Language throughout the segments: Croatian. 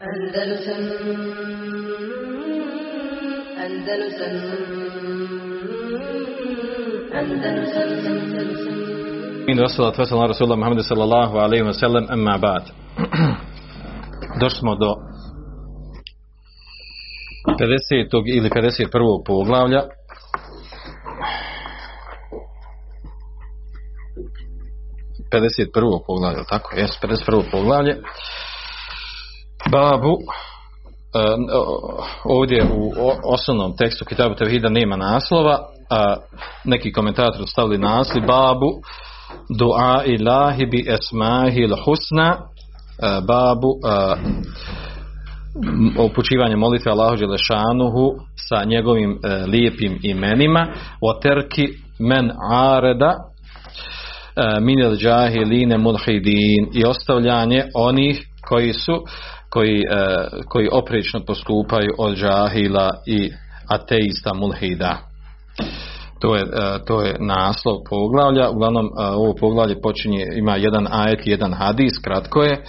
Andalusam Andalusam Andalusam Andalusam Min Rasulat Vesela Rasulullah Muhammed sallallahu alaihi wa sallam emma ba'd. Došli smo do 50. ili 51. poglavlja. Pedeset prvog poglavlja, tako? Jes, 51. poglavlje. Babu, e, ovdje u osnovnom tekstu Kitabu Tevhida nema naslova, a neki komentatori stavili naslov Babu, dua ilahi bi esmahi husna e, babu uh, upućivanje molitve Allahu Đelešanuhu sa njegovim uh, lijepim imenima o terki men areda minel džahiline mulhidin i ostavljanje onih koji su koji, koji oprečno postupaju od džahila i ateista mulhida to je, to je naslov poglavlja. Uglavnom ovo poglavlje počinje, ima jedan ajet i jedan hadis, kratko je,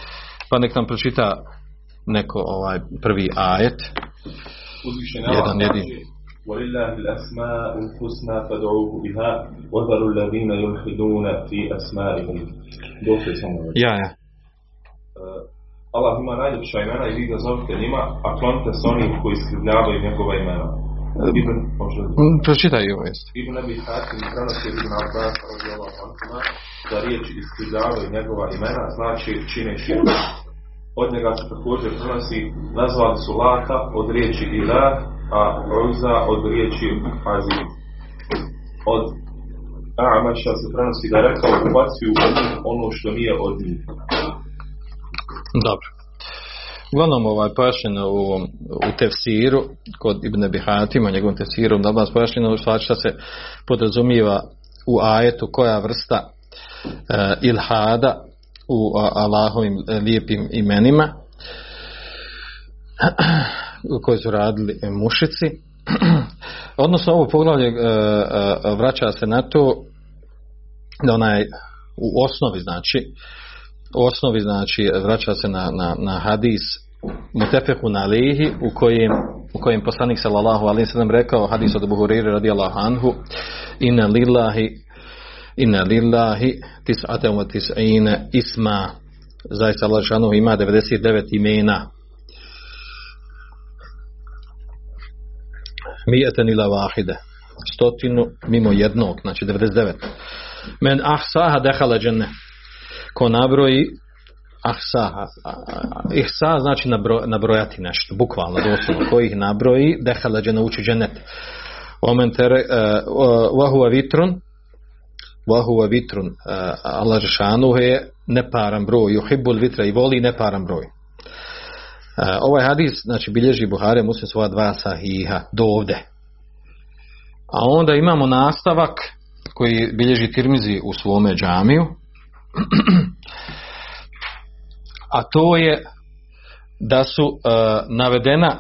pa nek nam pročita neko ovaj prvi ajet. Jedan jedin. ولله الأسماء الحسنى فادعوه بها وذروا الذين يلحدون في أسمائهم دوسي samo Ja, ja. Allah ima najljepša imena i vi ga zovite njima, a klonite se onih koji skrivljavaju njegova imena. Ibn, možda... Pročitaj ovo jest. Ibn Abi Hatim prenosi Ibn Abbas radijallahu anhuma da riječi iskrivljavaju njegova imena, znači čine širk. Od njega se također prenosi nazvali su Lata od riječi Ilah, a Roza od riječi Azim. Od Amaša se prenosi da rekao ubacuju ono što nije od njih. Dobro. Uglavnom ovaj pojašnjeno u, u tefsiru kod Ibn Bihatima, njegovom tefsiru, da vas pojašnjeno se podrazumijeva u ajetu koja vrsta e, ilhada u Allahovim lijepim imenima koje su radili mušici. Odnosno ovo poglavlje e, e, vraća se na to da onaj u osnovi znači osnovi znači vraća se na, na, na hadis mutefehu na alihi u kojem, u kojem poslanik sallallahu alaihi sallam rekao hadis od Buhuriri radijallahu anhu inna lillahi inna lillahi tis'ate wa tis'ine isma. Zaista Allah ima 99 imena. Mijeten ila vahide stotinu mimo jednog znači 99 men ahsaha dehala dženne ko nabroji ahsaha ihsa znači nabro, nabrojati nešto bukvalno doslovno ko ih nabroji dehala dženne uči džennet omen tere uh, huwa vitrun wa huwa vitrun uh, Allah je neparan broj yuhibbul vitra i voli neparan broj Uh, ovaj hadis, znači bilježi Buhari muslim svoja dva sahiha do ovde. A onda imamo nastavak koji bilježi Tirmizi u svome džamiju a to je da su uh, navedena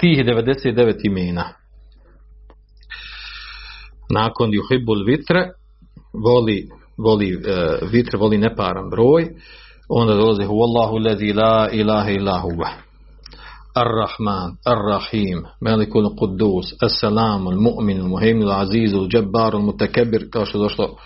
tih 99 imena. Nakon Juhibul Vitre voli, voli uh, vitre, voli neparan broj, onda dolazi Huvallahu lezi la ilaha ilahuva. Ar-Rahman, Ar-Rahim, Melikul Quddus, As-Salamu, Al-Mu'min, Al-Muhim, Al-Aziz, Al-Jabbar, Al-Mutakabir, kao što je došlo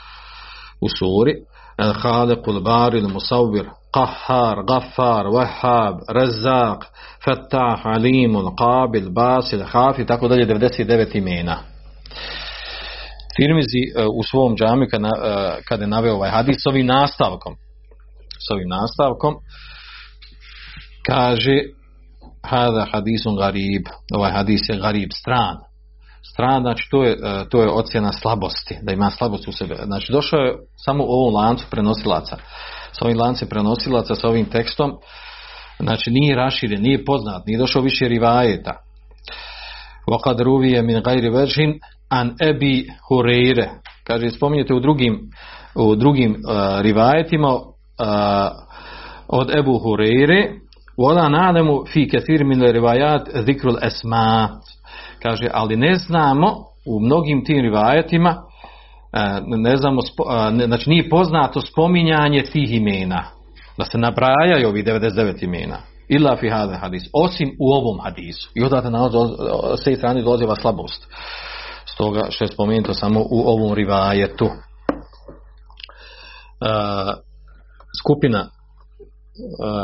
u suri. الخالق الباري المصور قهار غفار وهاب رزاق فتاح عليم قابل باسل خافي tako dalje 99 imena Tirmizi u svom džami kada, kada je naveo ovaj hadis s ovim nastavkom s ovim nastavkom kaže hada hadisun garib, ovaj hadis je garib, stran. Stran, znači to je, to je ocjena slabosti, da ima slabost u sebe. Znači došao je samo u ovom lancu prenosilaca. Sa ovim lancem prenosilaca, sa ovim tekstom, znači nije raširen, nije poznat, nije došao više rivajeta. Vokad ruvije min gajri vežin an ebi hureyre. Kaže, spominjete u drugim, u drugim uh, rivajetima uh, od Ebu Hureyre, Wala na'lamu fi kathir min rivayat dhikrul asma. Kaže, ali ne znamo u mnogim tim rivajatima ne znamo, znači nije poznato spominjanje tih imena. Da se nabrajaju ovi 99 imena. illa fi hadis, osim u ovom hadisu. I odatle na s te strane dolazi ova slabost. Stoga što je spomenuto samo u ovom rivajetu. Uh, skupina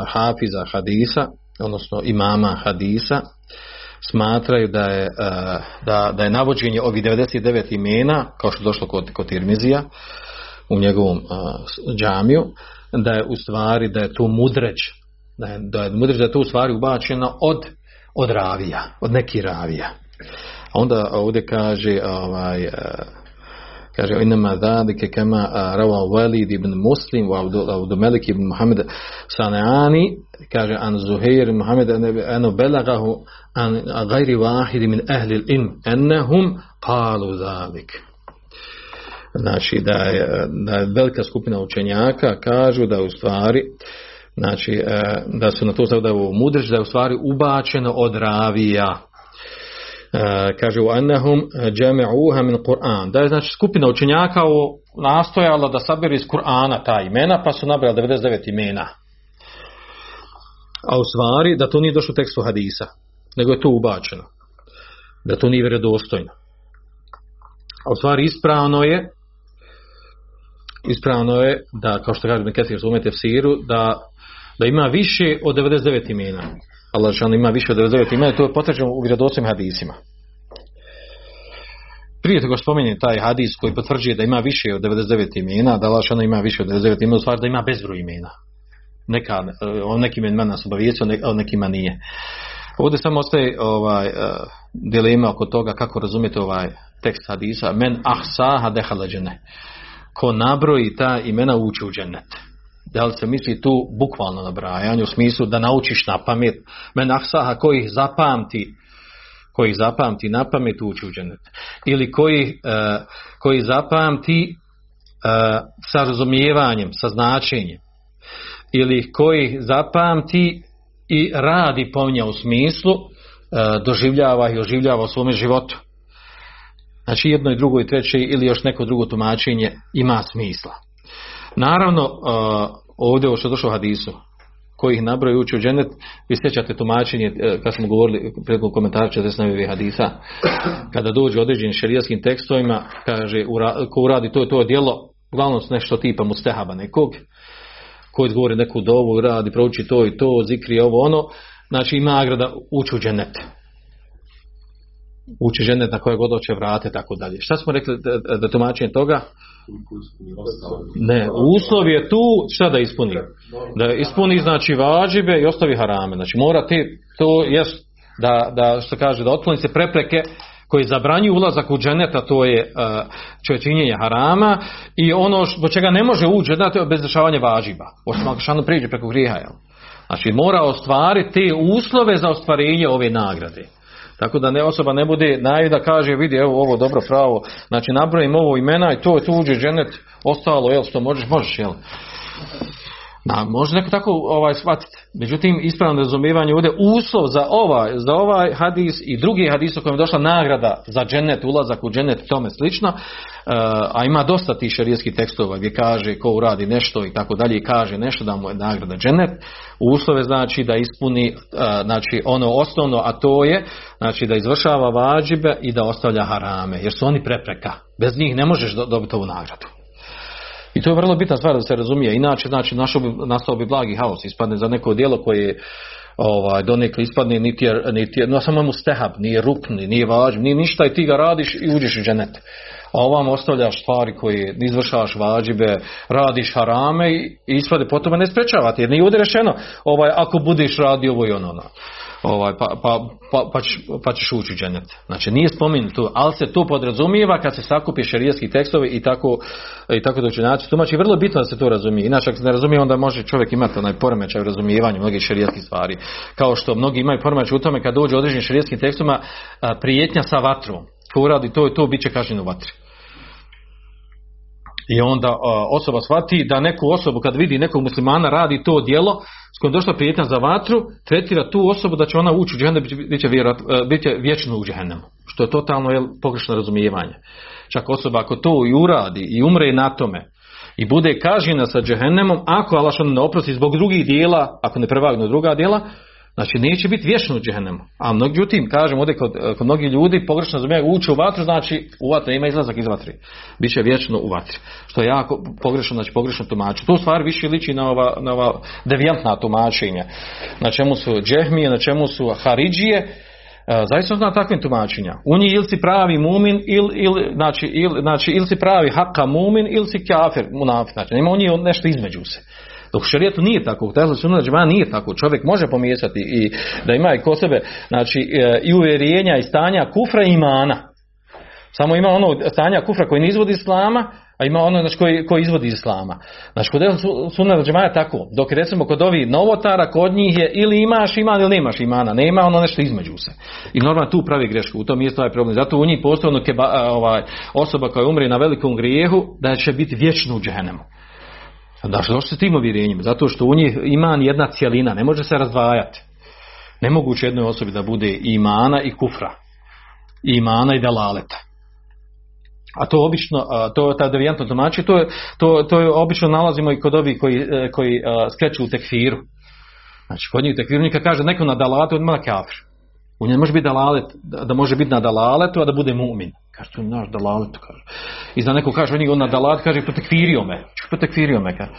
hafiza hadisa, odnosno imama hadisa, smatraju da je, uh, da, da je navođenje ovih 99 imena, kao što je došlo kod, kod Tirmizija, u njegovom uh, džamiju, da je u stvari da je to mudreć, da je, da je mudreć da je to u stvari ubačeno od, od ravija, od neki ravija. A onda ovdje kaže ovaj uh, kaže inama zalike kama rawa Walid ibn Muslim wa Malik ibn Muhammad Sanani. Kaže an Zuhair Muhammad anu belagahu an ghairi wahid min ahli al-ilm annahum qalu zalik. Znači da je, da je velika skupina učenjaka kažu da u stvari znači da su na to stavili da je ovo da je u stvari ubačeno od ravija kaže u annahum jami'uha min Kur'an. Da je znači skupina učenjaka nastojala da sabere iz Kur'ana ta imena, pa su nabrali 99 imena. A u stvari da to nije došlo u tekstu hadisa, nego je to ubačeno. Da to nije vjerodostojno. A u stvari ispravno je ispravno je da, kao što kaže Mekesir razumete siru, da, da ima više od 99 imena. Allah ima više od 99 imena, to je potvrđeno u vjerodostojnim hadisima. Prije toga spominje taj hadis koji potvrđuje da ima više od 99 imena, da Allah ima više od 99 imena, u stvari da ima bezbroj imena. Neka, o nekim imenima nas obavijesti, o nekima nije. Ovdje samo ostaje ovaj, uh, dilema oko toga kako razumijete ovaj tekst hadisa. Men ahsaha dehala džene. Ko nabroji ta imena uči u džennet da li se misli tu bukvalno nabrajanje u smislu da naučiš na pamet? Men ahsaha koji zapamti koji zapamti na pamet uči u džennet. Ili koji, uh, koji zapamti uh, sa razumijevanjem sa značenjem. Ili koji zapamti i radi po nje u smislu uh, doživljava i oživljava u svome životu. Znači jedno i drugo i treće ili još neko drugo tumačenje ima smisla Naravno, uh, ovdje ovo što je došlo u hadisu, koji ih nabroji uči u dženet, vi sjećate tumačenje, kad smo govorili preko komentara 49 hadisa, kada dođe određenim šerijaskim tekstovima, kaže, ko uradi to je to djelo, uglavnom nešto tipa mustehaba nekog, koji govori neku dovu, radi, prouči to i to, zikri ovo ono, znači ima nagrada uči u dženet. Uči dženet na koje god hoće vrate, tako dalje. Šta smo rekli da tumačenje toga? Ne, uslov je tu šta da ispuni? Da ispuni znači vađibe i ostavi harame. Znači mora ti, to jest da, da što kaže, da otkloni se prepreke koji zabranju ulazak u dženeta, to je uh, činjenje harama i ono što čega ne može ući da to je bezdešavanje važiba. Osim ako šano priđe preko grijeha, jel? Znači mora ostvariti uslove za ostvarenje ove nagrade. Tako da ne osoba ne bude naj da kaže vidi evo ovo dobro pravo, znači nabrojim ovo imena i to je tu uđe dženet, ostalo jel što možeš, možeš jel. Na, može neko tako ovaj shvatiti. Međutim, ispravno razumijevanje ovdje uslov za ovaj, za ovaj hadis i drugi hadis u kojem je došla nagrada za dženet, ulazak u dženet tome slično, uh, a ima dosta tih šarijskih tekstova gdje kaže ko uradi nešto i tako dalje i kaže nešto da mu je nagrada dženet, uslove znači da ispuni uh, znači ono osnovno, a to je znači da izvršava vađibe i da ostavlja harame, jer su oni prepreka. Bez njih ne možeš dobiti ovu nagradu. I to je vrlo bitna stvar da se razumije. Inače, znači, našo bi, nastao bi blagi haos. Ispadne za neko dijelo koje ovaj, donekle ispadne niti je, niti je, no samo mu stehab, nije rukni, nije važno, nije ništa i ti ga radiš i uđeš u dženet. A ovam ostavljaš stvari koje izvršavaš vađibe, radiš harame i ispade potom ne sprečavati. Jer nije ovdje rečeno, ovaj, ako budeš radio ovo i ono. ono ovaj, pa, pa, pa, pa, ćeš, pa ćeš ući dženet. Znači nije spomenuto, ali se to podrazumijeva kad se sakupi šerijski tekstovi i tako, i tako dočinjaci tumači. Vrlo je bitno da se to razumije. Inače, ako se ne razumije, onda može čovjek imati onaj poremećaj u razumijevanju mnogih šerijskih stvari. Kao što mnogi imaju poremećaj u tome kad dođe određenim šerijskim tekstovima prijetnja sa vatrom. Ko uradi to i to, bit će kažnjen u vatri. I onda osoba shvati da neku osobu kad vidi nekog muslimana radi to djelo s kojim došla prijetnja za vatru, tretira tu osobu da će ona ući u džehennem, bit će, vjerat, bit će vječno u džehennemu. Što je totalno jel, pogrešno razumijevanje. Čak osoba ako to i uradi i umre na tome i bude kažnjena sa džehennemom, ako Allah ne oprosti zbog drugih dijela, ako ne prevagnu druga dijela, Znači neće biti vječno u džehennemu. A međutim, kažem ovdje kod, kod mnogih ljudi pogrešno razumijaju ući u vatru, znači u vatru ima izlazak iz vatri. Biće vječno u vatri. Što je jako pogrešno, znači pogrešno tumači. To u stvari više liči na ova, na ova devijantna tumačenja. Na čemu su džehmije, na čemu su haridžije, e, zaista zna takvim tumačenja. U njih ili si pravi mumin, ili, ili, znači, ili, znači, ili si pravi haka mumin, ili si kafir, munafik. Znači, nema u njih nešto između se. Dok u šarijetu nije tako, u džema nije tako. Čovjek može pomiješati i da ima i kod sebe znači, e, i uvjerenja i stanja kufra i imana. Samo ima ono stanja kufra koji ne izvodi islama, a ima ono znači, koji, koji izvodi islama. Znači kod sunna džema je tako. Dok recimo kod ovih novotara, kod njih je ili imaš iman ili nemaš imana. Nema ono nešto između se. I normalno tu pravi grešku. U tom mjestu ovaj problem. Zato u njih postoji ono keba, ovaj, osoba koja umri na velikom grijehu da će biti vječno u džehennemu. Dakle, došli s tim uvjerenjem, zato što u njih iman jedna cijelina, ne može se razdvajati. Nemoguće jednoj osobi da bude imana i kufra. Imana i dalaleta. A to obično, to ta devijantno tumači, to, to, to je obično nalazimo i kod ovih koji, e, koji skreću u tekfiru. Znači, kod njih nikad kaže neko na dalaletu, on ima kafir. U njemu može biti dalalet, da može biti na dalaletu, a da bude mumin. Kaže, to je naš dalalet, kaže. I za neko kaže, on na dalalet, kaže, protekvirio me. Protekvirio me, kaže.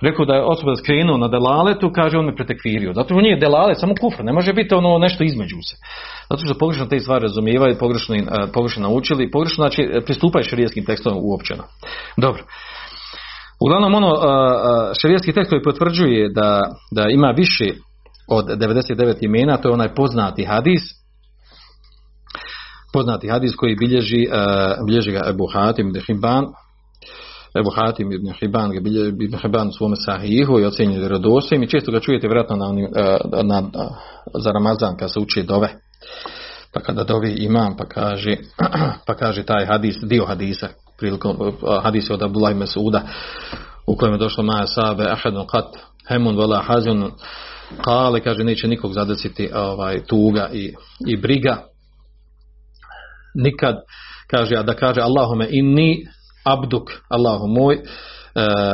Rekao da je osoba skrenuo na delaletu, kaže on me pretekvirio. Zato što nije delalet, samo kufr, ne može biti ono nešto između se. Zato što pogrešno te stvari razumijevaju, pogrešno, pogrešno naučili, pogrešno znači pristupaju šarijeskim tekstom uopćeno. Dobro. Uglavnom ono, šarijeski tekst koji potvrđuje da, da ima više od 99 imena, to je onaj poznati hadis, poznati hadis koji bilježi, uh, bilježi ga Ebu Hatim ibn Hibban, Ebu Hatim ibn Hibban ga bilježi ibn Hibban u svome sahihu i ocjenjuje vjerodostojim i često ga čujete vjerojatno na, na, na, za Ramazan kad se uči dove. Pa kada dovi imam pa kaže, pa kaže taj hadis, dio hadisa, prilikom hadisa od Abdullah Mesuda u kojem je došlo maja sabe ahadun qat hemun vala hazun kale, kaže, neće nikog zadesiti ovaj, tuga i, i briga. Nikad, kaže, a da kaže Allahume inni abduk, Allahu moj, uh,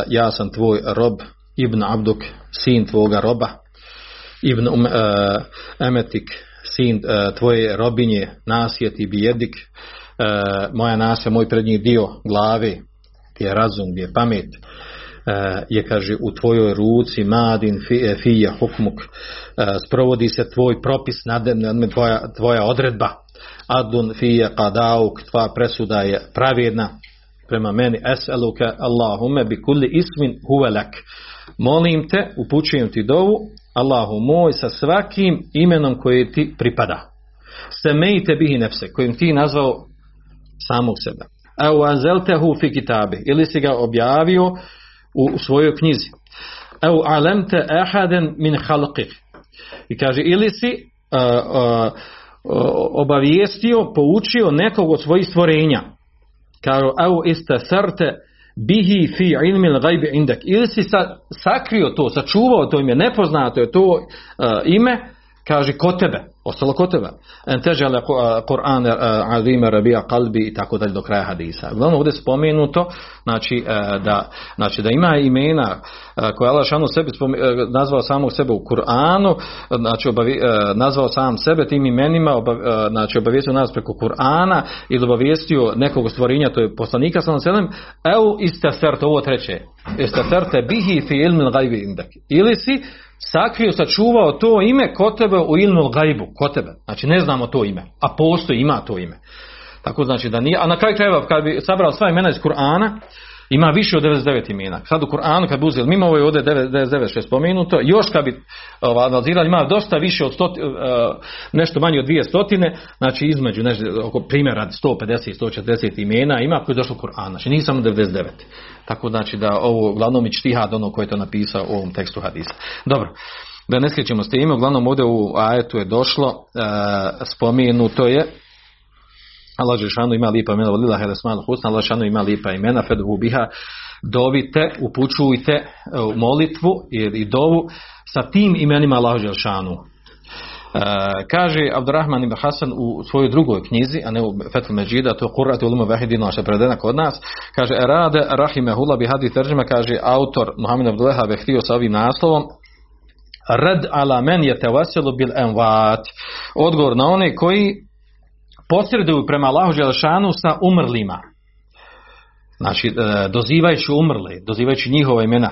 ja sam tvoj rob, ibn abduk, sin tvoga roba, ibn um, uh, emetik, sin uh, tvoje robinje, nasjet i bijedik, moja nasja, moj prednji dio glave, gdje je razum, gdje je pamet, je kaže u tvojoj ruci madin fije hukmuk sprovodi se tvoj propis nad, tvoja, tvoja odredba adun fije qadauk tvoja presuda je pravedna prema meni es'aluka Allahume bi kulli ismin huvelek molim te upućujem ti dovu Allahu moj sa svakim imenom koje ti pripada semejte bihi nefse kojim ti nazvao samog sebe au anzeltehu fi kitabi ili si ga objavio u svojoj knjizi. Evo alemte ahaden min halqih. I kaže, ili si uh, uh, obavijestio, poučio nekog od svojih stvorenja. Kaže, evo istasarte bihi fi ilmi gajbi indak. Ili si sa, sakrio to, sačuvao to ime, nepoznato je to uh, ime, kaže, kod tebe. Ostalo kod tebe. En težale Kur'an azime rabija kalbi i tako dalje do kraja hadisa. Uglavnom ovdje spomenuto znači, da, znači da ima imena koje Allah šanu sebi nazvao samog sebe u Kur'anu, znači obavi, nazvao sam sebe tim imenima, obav, znači obavijestio nas preko Kur'ana ili obavijestio nekog stvorenja, to je poslanika sa selem, eu istasterte, ovo treće, istasterte bihi fi ilmi gajbi indak. Ili si sakrio, sačuvao to ime kod tebe u ilnul gajbu, kod tebe. Znači ne znamo to ime, a postoji, ima to ime. Tako znači da nije, a na kraju krajeva kad bi sabrao sva imena iz Kur'ana, ima više od 99 imena. Sad u Kur'anu kad bi uzeli, mimo ovo je ovdje 99 što spomenuto, još kad bi ova, analizirali, ima dosta više od stoti, uh, nešto manje od dvije stotine, znači između nešto, oko primjera 150, 140 imena ima koji je došlo u Kur'an, znači nije samo 99. Tako znači da ovo uglavnom i čtihad ono koji je to napisao u ovom tekstu hadisa. Dobro. Da ne skrećemo s time, uglavnom ovdje u ajetu je došlo, uh, spomenuto je Allah Žešanu ima lipa imena, volila Helesman Husna, Allah Žešanu ima lipa imena, fedu biha, dovite, upučujte u molitvu i, dovu sa tim imenima Allah Žešanu. Uh, kaže Abdurrahman ibn Hasan u svojoj drugoj knjizi, a ne u Fethu Međida, to je Kurati uluma vahidina što je predena kod nas, kaže Erade Rahimehullah bi hadith terđima, kaže autor Muhammed Abdullaha htio sa ovim naslovom Rad ala men je tevasilu bil envat. Odgovor na one koji posreduju prema Allahu Želešanu sa umrlima. Znači, e, dozivajući umrle, dozivajući njihova imena,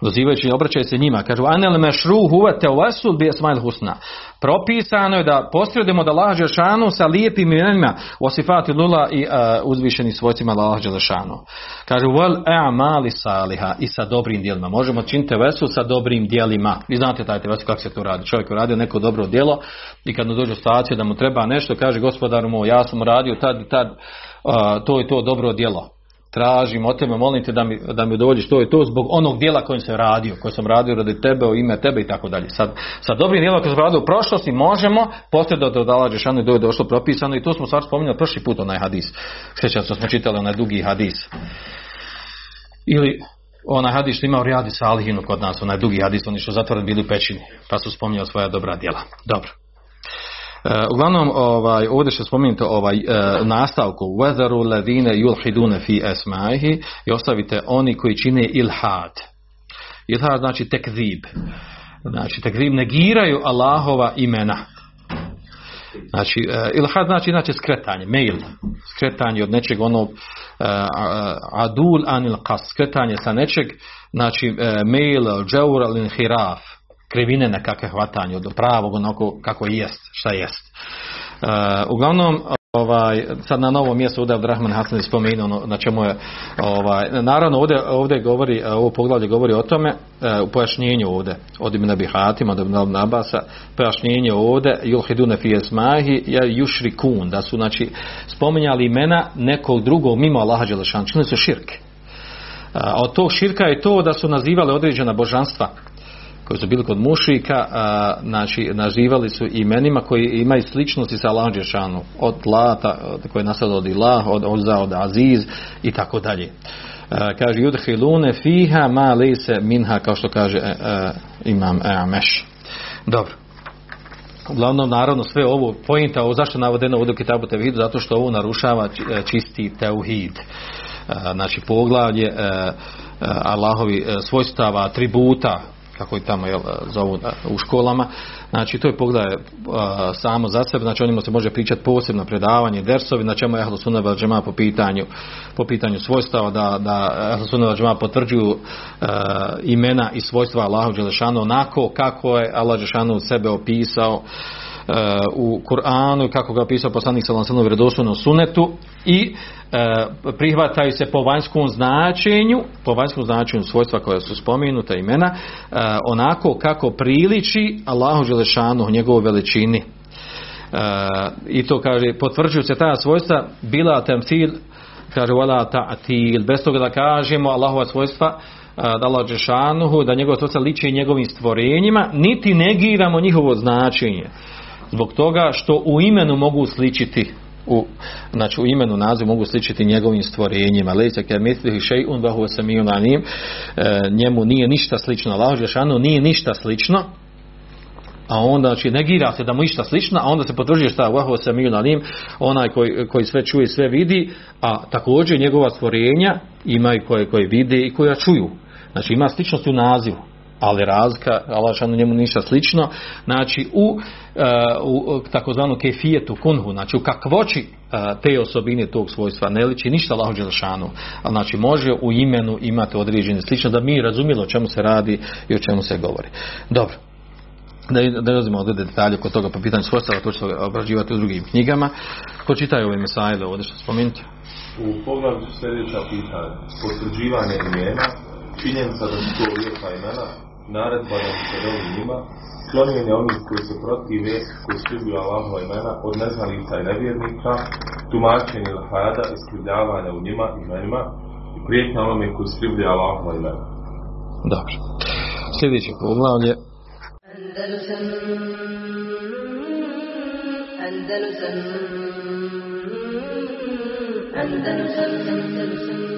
dozivajući, obraćaju se njima, kažu anel mešru huve tevasul bi esmail husna. Propisano je da posredujemo da Allah Želešanu sa lijepim imenima osifati lula i uh, uzvišenim svojcima Allah Želešanu. Kažu wal a'mali saliha i sa dobrim djelima. Možemo činiti tevesul sa dobrim djelima. Vi znate taj tevesul kako se to radi. Čovjek je radio neko dobro djelo i kad mu dođe u situaciju da mu treba nešto, kaže gospodaru moj, ja sam radio tad i tad uh, to i to dobro djelo tražim od tebe, molim te da mi, da mi dođeš to i to zbog onog dijela kojim sam radio, koji sam radio radi tebe, u ime tebe i tako dalje. Sad, sa dobrim dijelom koji sam radio u prošlosti možemo posredovati od Allah Žešanu i doje došlo propisano i to smo stvar spominjali prošli put onaj hadis. Sjećam se smo čitali onaj dugi hadis. Ili onaj hadis što ima u Rijadi Salihinu kod nas, onaj dugi hadis, oni što zatvoreni bili u pećini, pa su spominjali svoja dobra djela. Dobro. Uh, uglavnom, ovaj, ovdje što spominjete ovaj, uh, nastavku وَذَرُوا الَّذِينَ يُلْحِدُونَ فِي أَسْمَائِهِ i ostavite oni koji čine ilhad. Ilhad znači tekzib. Znači tekzib negiraju Allahova imena. Znači, uh, ilhad znači, znači skretanje, mail, skretanje od nečeg onog uh, adul anil qas, skretanje sa nečeg, znači uh, mail, džaur al inhiraf, krivine nekakve hvatanje od pravog onako kako jest, šta jest. Uh, uglavnom, ovaj, sad na novom mjestu ovdje Abdrahman Hasan spomenuo ono, na čemu je, ovaj, naravno ovdje, ovdje govori, ovo poglavlje govori o tome, u pojašnjenju ovdje, od imena Bihatima, od imena Nabasa, pojašnjenje ovdje, Julhidune fi esmahi, ja yušrikun, da su, znači, spominjali imena nekog drugog mimo Allaha Đelešan, čini su širke. A od tog širka je to da su nazivali određena božanstva, koji su bili kod mušika, a, znači nazivali su imenima koji imaju sličnosti sa Allahom Đešanu, od Lata, koji je nasad od Ilah, od Oza, od Aziz i tako dalje. Kaže, yudhilune fiha ma lejse minha, kao što kaže a, a, imam Ameš. Dobro. Uglavnom, naravno, sve ovo pojenta, ovo zašto navodeno ovdje u Kitabu Tevhidu, zato što ovo narušava čisti teuhid. Znači, poglavlje Allahovi svojstava, atributa, kako i tamo jel, zovu u školama. Znači to je pogledaj samo za sebe, znači o njima se može pričati posebno predavanje, dersovi, na čemu je Ehlu Sunna po pitanju, po pitanju svojstava, da, da Džema potvrđuju uh, imena i svojstva Allahu Đelešanu onako kako je Allah Đelešanu sebe opisao u Kur'anu i kako ga opisao poslanik sallallahu alejhi vjerodostojnom sunetu i e, prihvataju se po vanjskom značenju, po vanjskom značenju svojstva koja su spomenuta imena, e, onako kako priliči Allahu Želešanu, njegovoj veličini. E, I to kaže, potvrđuju se ta svojstva, bila temfil, kaže, wala ta'til, bez toga da kažemo Allahova svojstva, da Allah Žešanuhu, da njegova svojstva liči njegovim stvorenjima, niti negiramo njihovo značenje. Zbog toga što u imenu mogu sličiti u, znači u imenu nazivu mogu sličiti njegovim stvorenjima. Lejse ke mitlihi še'un vahu e, njemu nije ništa slično Allah Žešanu nije ništa slično. A onda znači negira se da mu išta slično a onda se potvrđuje šta vahu samijun anim onaj koji, koji sve čuje sve vidi a također njegova stvorenja ima i koje, koje vide i koja čuju. Znači ima sličnost u nazivu ali razlika, Allah šanu njemu ništa slično, znači u, uh, u takozvanu kefijetu kunhu, znači u kakvoći uh, te osobine tog svojstva ne liči ništa Allah šanu, ali znači može u imenu imati određene slično da mi razumijelo o čemu se radi i o čemu se govori. Dobro. Da, da razimo ovdje detalje kod toga po pitanju svojstava, to će se obrađivati u drugim knjigama. Ko čitaju ove mesajle ovdje što spomenuti? U pogledu sljedeća pitanja. Potvrđivanje imena, činjenica da su to lijepa imena, naredba da se dobi njima, klonjenje onih koji se protive, koji skribljuju Allahova imena od neznalica i nevjernika, tumačenje ilhada, iskrivljavanja u njima imenima i prijetnja onome koji skribljuju Allahova imena. Dobro. Sljedeće poglavlje. Andalusam Andalusam Andalusam Andalusam